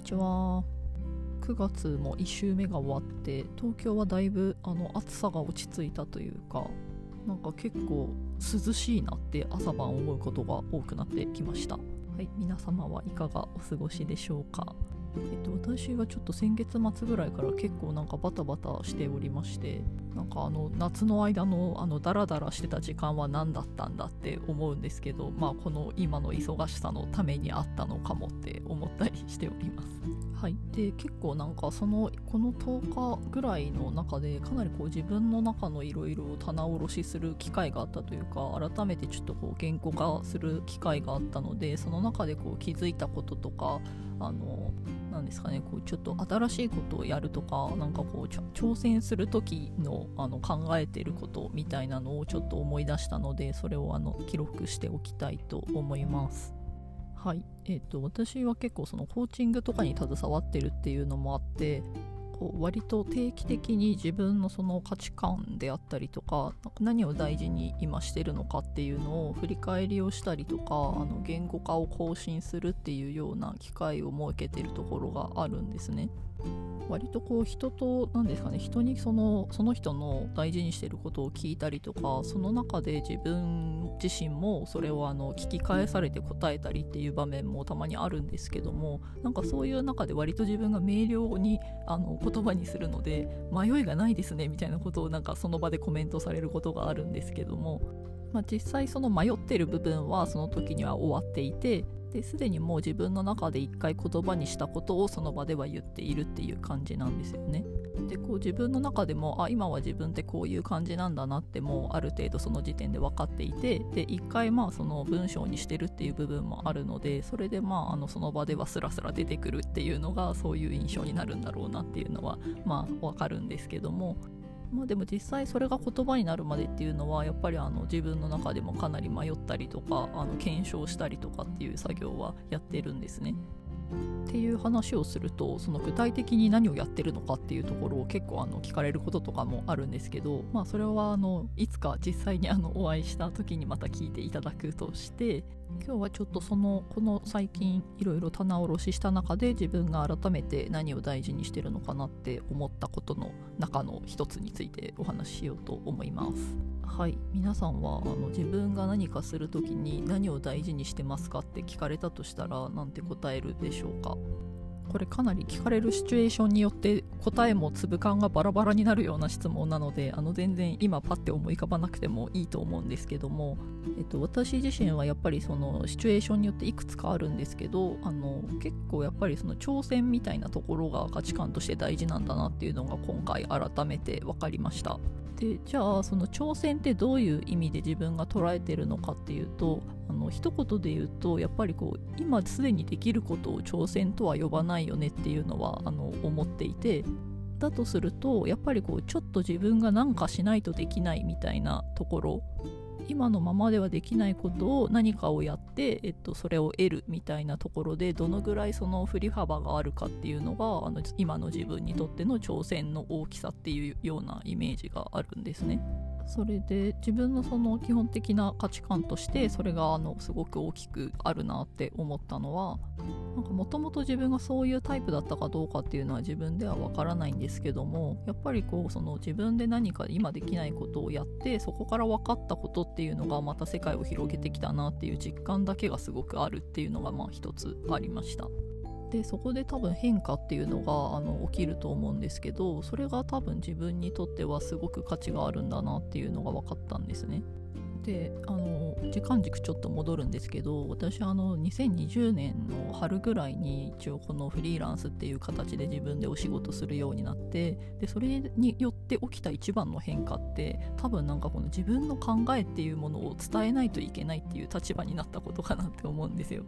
にちは。9月も1週目が終わって東京はだいぶあの暑さが落ち着いたというかなんか結構涼しいなって朝晩思うことが多くなってきました。はい皆様はいかがお過ごしでしょうか？えっと、私はちょっと先月末ぐらいから結構なんかバタバタしておりましてなんかあの夏の間のあのダラダラしてた時間は何だったんだって思うんですけどまあこの今の忙しさのためにあったのかもって思ったりしております。はい。で結構なんかそのこの10日ぐらいの中でかなりこう自分の中のいろいろ棚卸しする機会があったというか改めてちょっとこう言語化する機会があったのでその中でこう気づいたこととかあのなんですかねこうちょっと新しいことをやるとかなんかこう挑戦する時のあの考えてることみたいなのをちょっと思い出したのでそれをあの記録しておきたいと思います。はいえーと、私は結構そのコーチングとかに携わってるっていうのもあって割と定期的に自分のその価値観であったりとか何を大事に今してるのかっていうのを振り返りをしたりとかあの言語化を更新するっていうような機会を設けてるところがあるんですね。割とこう人と何ですかね人にそのその人の大事にしてることを聞いたりとかその中で自分自身もそれをあの聞き返されて答えたりっていう場面もたまにあるんですけどもなんかそういう中で割と自分が明瞭にあの言葉にするので迷いがないですねみたいなことをなんかその場でコメントされることがあるんですけどもまあ、実際その迷ってる部分はその時には終わっていてですでにもう自分の中で一回言葉にしたことをその場では言っているっていう感じなんですよね。でこう自分の中でもあ今は自分ってこういう感じなんだなってもうある程度その時点で分かっていてで一回まあその文章にしてるっていう部分もあるのでそれでまああのその場ではスラスラ出てくるっていうのがそういう印象になるんだろうなっていうのはまあ分かるんですけどもまあ、でも実際それが言葉になるまでっていうのはやっぱりあの自分の中でもかなり迷ったりとかあの検証したりとかっていう作業はやってるんですね。っていう話をするとその具体的に何をやってるのかっていうところを結構あの聞かれることとかもあるんですけど、まあ、それはあのいつか実際にあのお会いした時にまた聞いていただくとして今日はちょっとそのこの最近いろいろ棚卸しした中で自分が改めて何を大事にしてるのかなって思ったことの中の一つについてお話ししようと思います。はい。皆さんはあの自分が何かする時に何を大事にしてますかって聞かれたとしたら何て答えるでしょうか？これかなり聞かれるシチュエーションによって答えも粒感がバラバラになるような質問なのであの全然今パッて思い浮かばなくてもいいと思うんですけども、えっと、私自身はやっぱりそのシチュエーションによっていくつかあるんですけどあの結構やっぱりその挑戦みたいなところが価値観として大事なんだなっていうのが今回改めて分かりました。でじゃあその挑戦ってどういう意味で自分が捉えてるのかっていうとあの一言で言うとやっぱりこう今すでにできることを挑戦とは呼ばないよねっていうのはあの思っていてだとするとやっぱりこうちょっと自分が何かしないとできないみたいなところ今のままではできないことを何かをやって、えっと、それを得るみたいなところでどのぐらいその振り幅があるかっていうのがあの今の自分にとっての挑戦の大きさっていうようなイメージがあるんですね。それで自分のその基本的な価値観としてそれがあのすごく大きくあるなって思ったのはもともと自分がそういうタイプだったかどうかっていうのは自分ではわからないんですけどもやっぱりこうその自分で何か今できないことをやってそこから分かったことっていうのがまた世界を広げてきたなっていう実感だけがすごくあるっていうのがまあ一つありました。でそこで多分変化っていうのがあの起きると思うんですけどそれが多分自分にとってはすごく価値があるんだなっていうのが分かったんですね。であの時間軸ちょっと戻るんですけど私あの2020年の春ぐらいに一応このフリーランスっていう形で自分でお仕事するようになってでそれによって起きた一番の変化って多分なんかこの自分の考えっていうものを伝えないといけないっていう立場になったことかなって思うんですよ。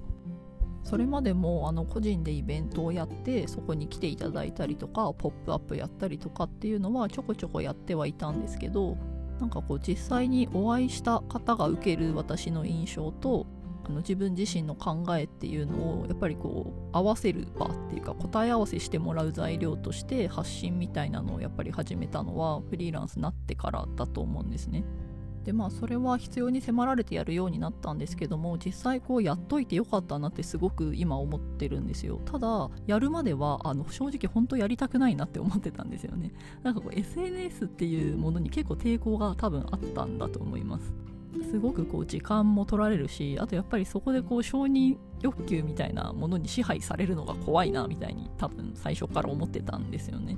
それまでもあの個人でイベントをやってそこに来ていただいたりとかポップアップやったりとかっていうのはちょこちょこやってはいたんですけどなんかこう実際にお会いした方が受ける私の印象とあの自分自身の考えっていうのをやっぱりこう合わせる場っていうか答え合わせしてもらう材料として発信みたいなのをやっぱり始めたのはフリーランスになってからだと思うんですね。でまあそれは必要に迫られてやるようになったんですけども実際こうやっといてよかったなってすごく今思ってるんですよ。ただやるまではあの正直本当やりたくないなって思ってたんですよね。なんかこう SNS っていうものに結構抵抗が多分あったんだと思います。すごくこう時間も取られるしあとやっぱりそこでこう承認欲求みたいなものに支配されるのが怖いなみたいに多分最初から思ってたんですよね。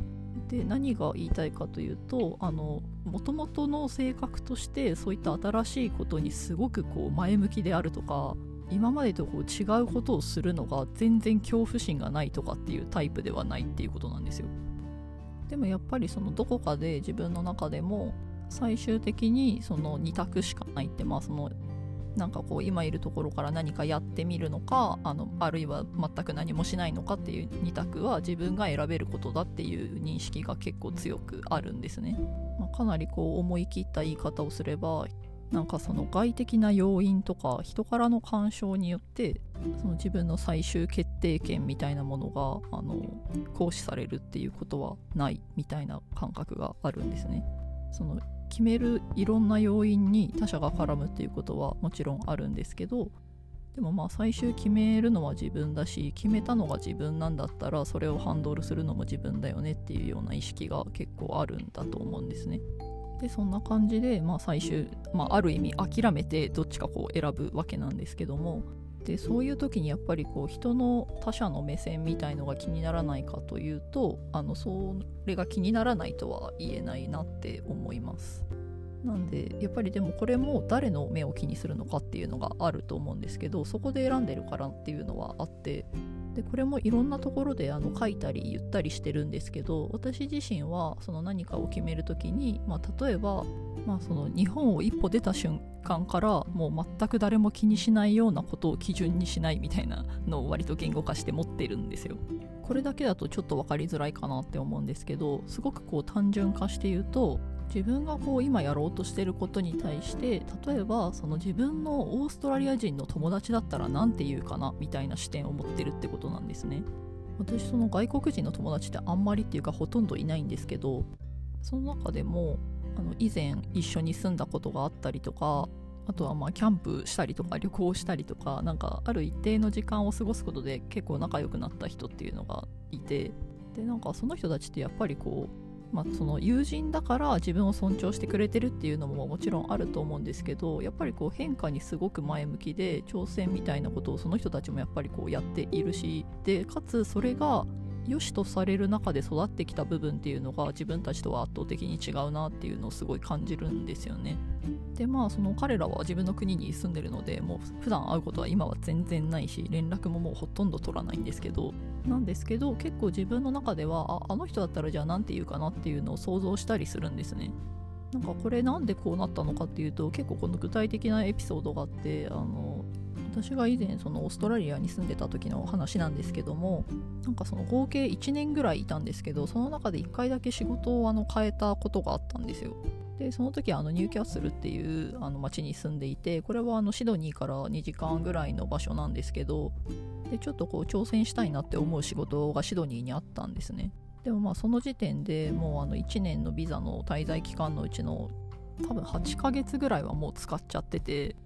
で何が言いたいかというともともとの性格としてそういった新しいことにすごくこう前向きであるとか今までとこう違うことをするのが全然恐怖心がないとかっていうタイプではないっていうことなんですよ。でもやっぱりそのどこかで自分の中でも最終的にその2択しかないってまあそのなんかこう今いるところから何かやってみるのかあのあるいは全く何もしないのかっていう2択は自分が選べることだっていう認識が結構強くあるんですね、まあ、かなりこう思い切った言い方をすればなんかその外的な要因とか人からの干渉によってその自分の最終決定権みたいなものがあの行使されるっていうことはないみたいな感覚があるんですね。その決めるいろんな要因に他者が絡むっていうことはもちろんあるんですけどでもまあ最終決めるのは自分だし決めたのが自分なんだったらそれをハンドルするのも自分だよねっていうような意識が結構あるんだと思うんですね。でそんな感じで、まあ、最終、まあ、ある意味諦めてどっちかこう選ぶわけなんですけどもでそういう時にやっぱりこう人の他者の目線みたいのが気にならないかというとあのそれが気にならないとは言えないなって思います。なんでやっぱりでもこれも誰の目を気にするのかっていうのがあると思うんですけどそこで選んでるからっていうのはあってでこれもいろんなところであの書いたり言ったりしてるんですけど私自身はその何かを決める時に、まあ、例えば、まあ、その日本を一歩出た瞬間からもう全く誰も気にしないようなことを基準にしないみたいなのを割と言語化して持ってるんですよ。これだけだとちょっと分かりづらいかなって思うんですけどすごくこう単純化して言うと自分がこう今やろうとしてることに対して例えばその自分のオーストラリア人の友達だったら何て言うかなみたいな視点を持ってるってことなんですね私その外国人の友達ってあんまりっていうかほとんどいないんですけどその中でもあの以前一緒に住んだことがあったりとかあとはまあキャンプしたりとか旅行したりとかなんかある一定の時間を過ごすことで結構仲良くなった人っていうのがいてでなんかその人たちってやっぱりこうまあ、その友人だから自分を尊重してくれてるっていうのももちろんあると思うんですけどやっぱりこう変化にすごく前向きで挑戦みたいなことをその人たちもやっぱりこうやっているしでかつそれが良しとされる中で育ってきた部分っていうのが自分たちとは圧倒的に違うなっていうのをすごい感じるんですよね。でまあその彼らは自分の国に住んでるのでもう普段会うことは今は全然ないし連絡ももうほとんど取らないんですけどなんですけど結構自分の中ではああの人だったらじゃあ何て言うかなっていうのを想像したりするんですね。なんかこれなんでこうなったのかっていうと結構この具体的なエピソードがあってあの私が以前そのオーストラリアに住んでた時の話なんですけどもなんかその合計1年ぐらいいたんですけどその中で1回だけ仕事をあの変えたことがあったんですよ。でその時あのニューキャッスルっていうあの町に住んでいてこれはあのシドニーから2時間ぐらいの場所なんですけどでちょっとこう挑戦したいなって思う仕事がシドニーにあったんですね。でもまあその時点でもうあの1年のビザの滞在期間のうちの多分8ヶ月ぐらいはもう使っちゃってて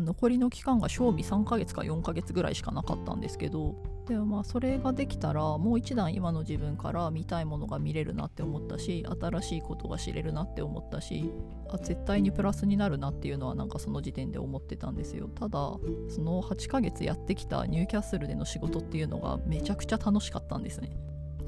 残りの期間が賞味3ヶ月か4ヶ月ぐらいしかなかったんですけど。でもまあそれができたらもう一段今の自分から見たいものが見れるなって思ったし新しいことが知れるなって思ったしあ絶対にプラスになるなっていうのはなんかその時点で思ってたんですよ。ただその8ヶ月やってきたニューキャッスルでの仕事っていうのがめちゃくちゃ楽しかったんですね。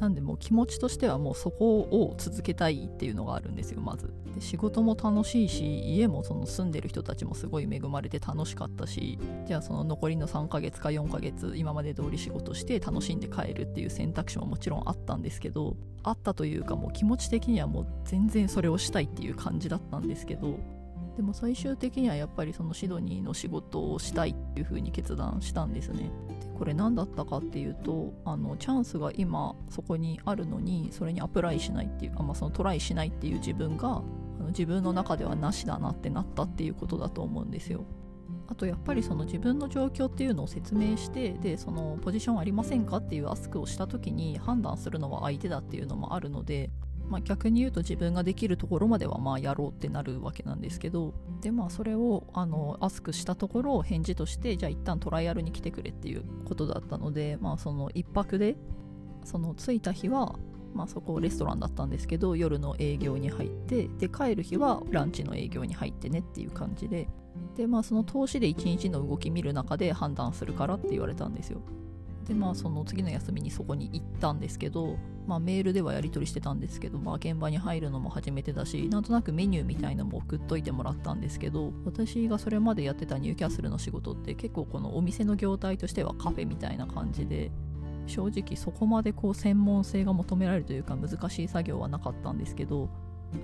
なんでもう気持ちとしてはもうそこを続けたいっていうのがあるんですよまず。で仕事も楽しいし家もその住んでる人たちもすごい恵まれて楽しかったしじゃあその残りの3ヶ月か4ヶ月今まで通り仕事して楽しんで帰るっていう選択肢ももちろんあったんですけどあったというかもう気持ち的にはもう全然それをしたいっていう感じだったんですけどでも最終的にはやっぱりそのシドニーの仕事をしたいっていう風に決断したんですね。これ何だったかっていうとあのチャンスが今そこにあるのにそれにアプライしないっていうか、まあ、そのトライしないっていう自分があの自分の中ではなしだなってなったっていうことだと思うんですよ。あとやっぱりその自分の状況っていうのを説明してでそのポジションありませんかっていうアスクをした時に判断するのは相手だっていうのもあるのでまあ、逆に言うと自分ができるところまではまあやろうってなるわけなんですけどでまあそれをあのアスクしたところを返事としてじゃあ一旦トライアルに来てくれっていうことだったのでまあその1泊でその着いた日はまあ、そこレストランだったんですけど夜の営業に入ってで帰る日はランチの営業に入ってねっていう感じででまあその投資で1日の動き見る中で判断するからって言われたんですよ。でまあその次の休みにそこに行ったんですけどまあ、メールではやり取りしてたんですけど、まあ、現場に入るのも初めてだしなんとなくメニューみたいのも送っといてもらったんですけど私がそれまでやってたニューキャッスルの仕事って結構このお店の業態としてはカフェみたいな感じで正直そこまでこう専門性が求められるというか難しい作業はなかったんですけど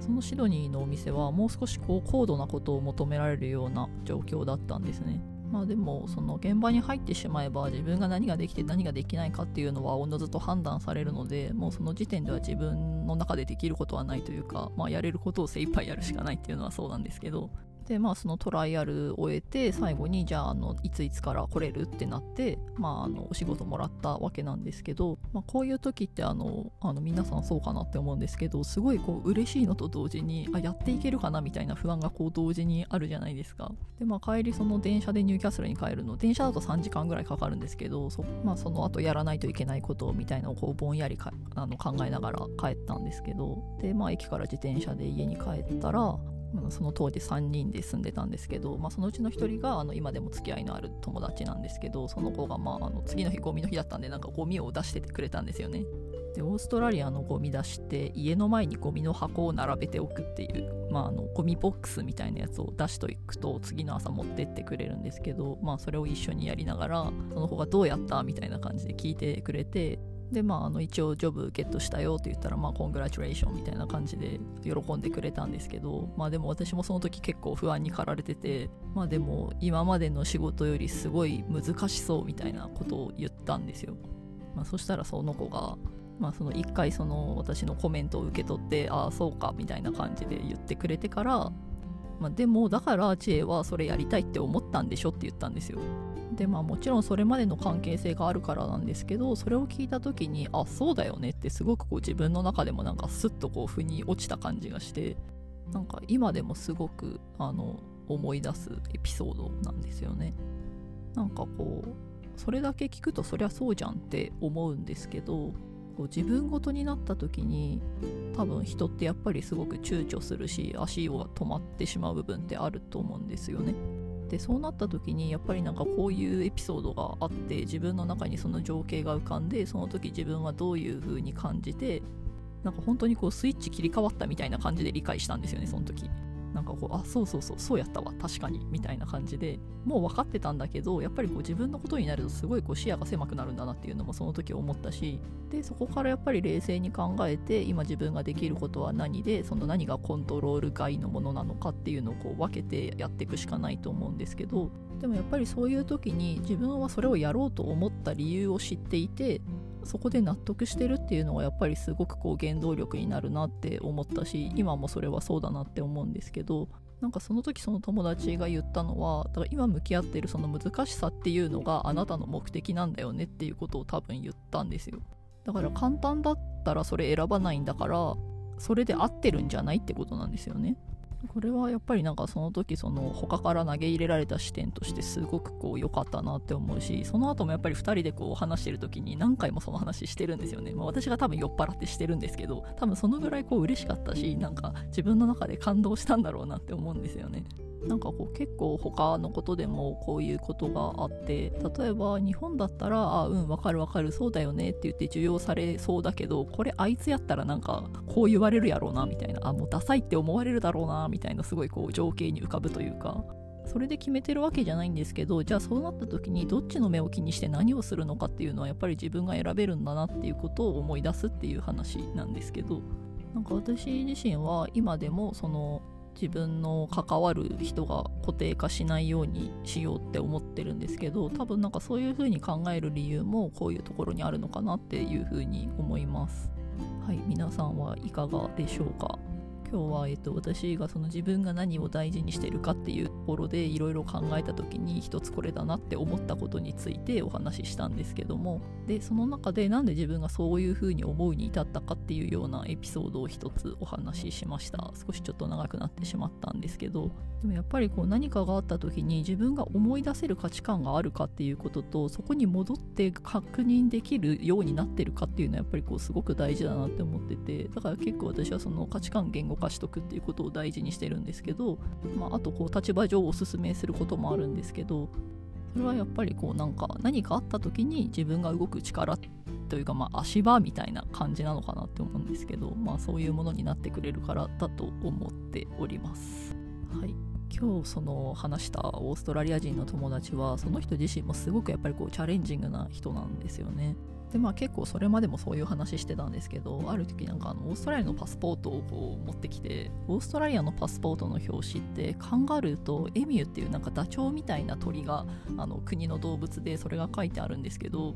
そのシドニーのお店はもう少しこう高度なことを求められるような状況だったんですね。まあでもその現場に入ってしまえば自分が何ができて何ができないかっていうのはおのずと判断されるのでもうその時点では自分の中でできることはないというか、まあ、やれることを精一杯やるしかないっていうのはそうなんですけど。でまあそのトライアルを終えて最後にじゃああのいついつから来れるってなってまああのお仕事もらったわけなんですけど、まあ、こういう時ってあのあの皆さんそうかなって思うんですけどすごいこう嬉しいのと同時にあやっていけるかなみたいな不安がこう同時にあるじゃないですか。でまあ帰りその電車でニューキャッスルに帰るの電車だと3時間ぐらいかかるんですけどそ,、まあ、その後やらないといけないことみたいなのをこうぼんやりかあの考えながら帰ったんですけどでまあ駅から自転車で家に帰ったらその当時3人で住んでたんですけど、まあ、そのうちの1人があの今でも付き合いのある友達なんですけどその子が、まあ、あの次の日ゴミの日だったんでなんかゴミを出しててくれたんですよね。でオーストラリアのゴミ出して家の前にゴミの箱を並べておくっていう、まあ、あのゴミボックスみたいなやつを出しといくと次の朝持ってってくれるんですけど、まあ、それを一緒にやりながらその子がどうやったみたいな感じで聞いてくれてでまあ、あの一応ジョブゲットしたよって言ったらまあコングラチュレーションみたいな感じで喜んでくれたんですけどまあでも私もその時結構不安に駆られててまあでも今までの仕事よりすごい難しそうみたいなことを言ったんですよ、まあ、そしたらその子がまあその一回その私のコメントを受け取ってああそうかみたいな感じで言ってくれてからまあ、でもだから知恵はそれやりたいって思ったんでしょって言ったんですよ。でまあもちろんそれまでの関係性があるからなんですけどそれを聞いた時にあそうだよねってすごくこう自分の中でもなんかスッとこう腑に落ちた感じがしてなんか今でもすごくあの思い出すエピソードなんですよね。なんかこうそれだけ聞くとそりゃそうじゃんって思うんですけどこう自分ごとになった時に多分人ってやっぱりすごく躊躇するし足を止まってしまう部分ってあると思うんですよね。でそうなった時にやっぱりなんかこういうエピソードがあって自分の中にその情景が浮かんでその時自分はどういう風に感じてなんか本当にこうスイッチ切り替わったみたいな感じで理解したんですよねその時。なんかこうあそうそうそうそうやったわ確かにみたいな感じでもう分かってたんだけどやっぱりこう自分のことになるとすごいこう視野が狭くなるんだなっていうのもその時思ったしでそこからやっぱり冷静に考えて今自分ができることは何でその何がコントロール外のものなのかっていうのをこう分けてやっていくしかないと思うんですけどでもやっぱりそういう時に自分はそれをやろうと思った理由を知っていてそこで納得してるっていうのはやっぱりすごくこう原動力になるなって思ったし今もそれはそうだなって思うんですけどなんかその時その友達が言ったのはだから今向き合ってるその難しさっていうのがあなたの目的なんだよねっていうことを多分言ったんですよ。だから簡単だったらそれ選ばないんだからそれで合ってるんじゃないってことなんですよね。これはやっぱりなんかその時その他から投げ入れられた視点としてすごくこう良かったなって思うしその後もやっぱり2人でこう話してる時に何回もその話してるんですよね、まあ、私が多分酔っ払ってしてるんですけど多分そのぐらいこう嬉しかったしなんか自分の中で感動したんだろうなって思うんですよね。なんかこう結構他のことでもこういうことがあって例えば日本だったら「あうんわかるわかるそうだよね」って言って受容されそうだけどこれあいつやったらなんかこう言われるやろうなみたいなあもうダサいって思われるだろうなみたいなすごいこう情景に浮かぶというか。それで決めてるわけじゃないんですけどじゃあそうなった時にどっちの目を気にして何をするのかっていうのはやっぱり自分が選べるんだなっていうことを思い出すっていう話なんですけど。なんか私自身は今でもその自分の関わる人が固定化しないようにしようって思ってるんですけど多分なんかそういう風に考える理由もこういうところにあるのかなっていう風に思います。はい皆さんはいかがでしょうか？今日は、えっと、私がその自分が何を大事にしてるかっていうところでいろいろ考えた時に一つこれだなって思ったことについてお話ししたんですけども。でその中でなんで自分がそういうふうに思うに至ったかっていうようなエピソードを一つお話ししました。少しちょっと長くなってしまったんですけど。でもやっぱりこう何かがあった時に自分が思い出せる価値観があるかっていうこととそこに戻って確認できるようになってるかっていうのはやっぱりこうすごく大事だなって思ってて。だから結構私はその価値観言語化しとくっていうことを大事にしてるんですけど、まあ、あとこう立場上おすすめすることもあるんですけどそれはやっぱりこうなんか何かあった時に自分が動く力というかまあ足場みたいな感じなのかなって思うんですけどまあそういうものになってくれるからだと思っております。はい今日その話したオーストラリア人の友達はその人自身もすごくやっぱりこうチャレンジングな人なんですよね。でまあ結構それまでもそういう話してたんですけどある時なんかあのオーストラリアのパスポートをこう持ってきてオーストラリアのパスポートの表紙ってカンガルーとエミューっていうなんかダチョウみたいな鳥があの国の動物でそれが書いてあるんですけど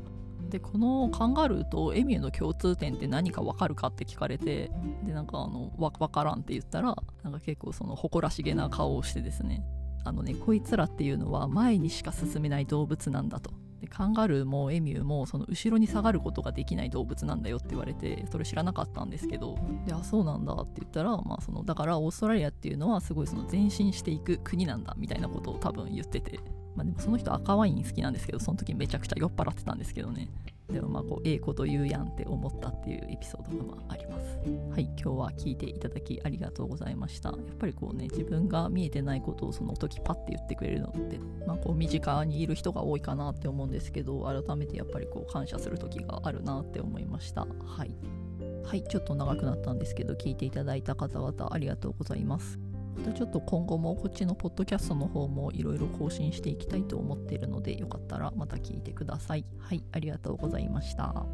でこのカンガルーとエミューの共通点って何か分かるかって聞かれてでなんかあの分からんって言ったらなんか結構その誇らしげな顔をしてですねあのねこいつらっていうのは前にしか進めない動物なんだと。カンガルーもエミューもその後ろに下がることができない動物なんだよって言われてそれ知らなかったんですけどであそうなんだって言ったら、まあ、そのだからオーストラリアっていうのはすごいその前進していく国なんだみたいなことを多分言ってて、まあ、でもその人赤ワイン好きなんですけどその時めちゃくちゃ酔っ払ってたんですけどね。でもまあこうええこと言うやんって思ったっていうエピソードがまあありはい今日は聞いていただきありがとうございましたやっぱりこうね自分が見えてないことをその時パッて言ってくれるのってまあこう身近にいる人が多いかなって思うんですけど改めてやっぱりこう感謝する時があるなって思いましたはいはいちょっと長くなったんですけど聞いていただいた方々ありがとうございますまたちょっと今後もこっちのポッドキャストの方もいろいろ更新していきたいと思っているのでよかったらまた聞いてください。はい、ありがとうございました。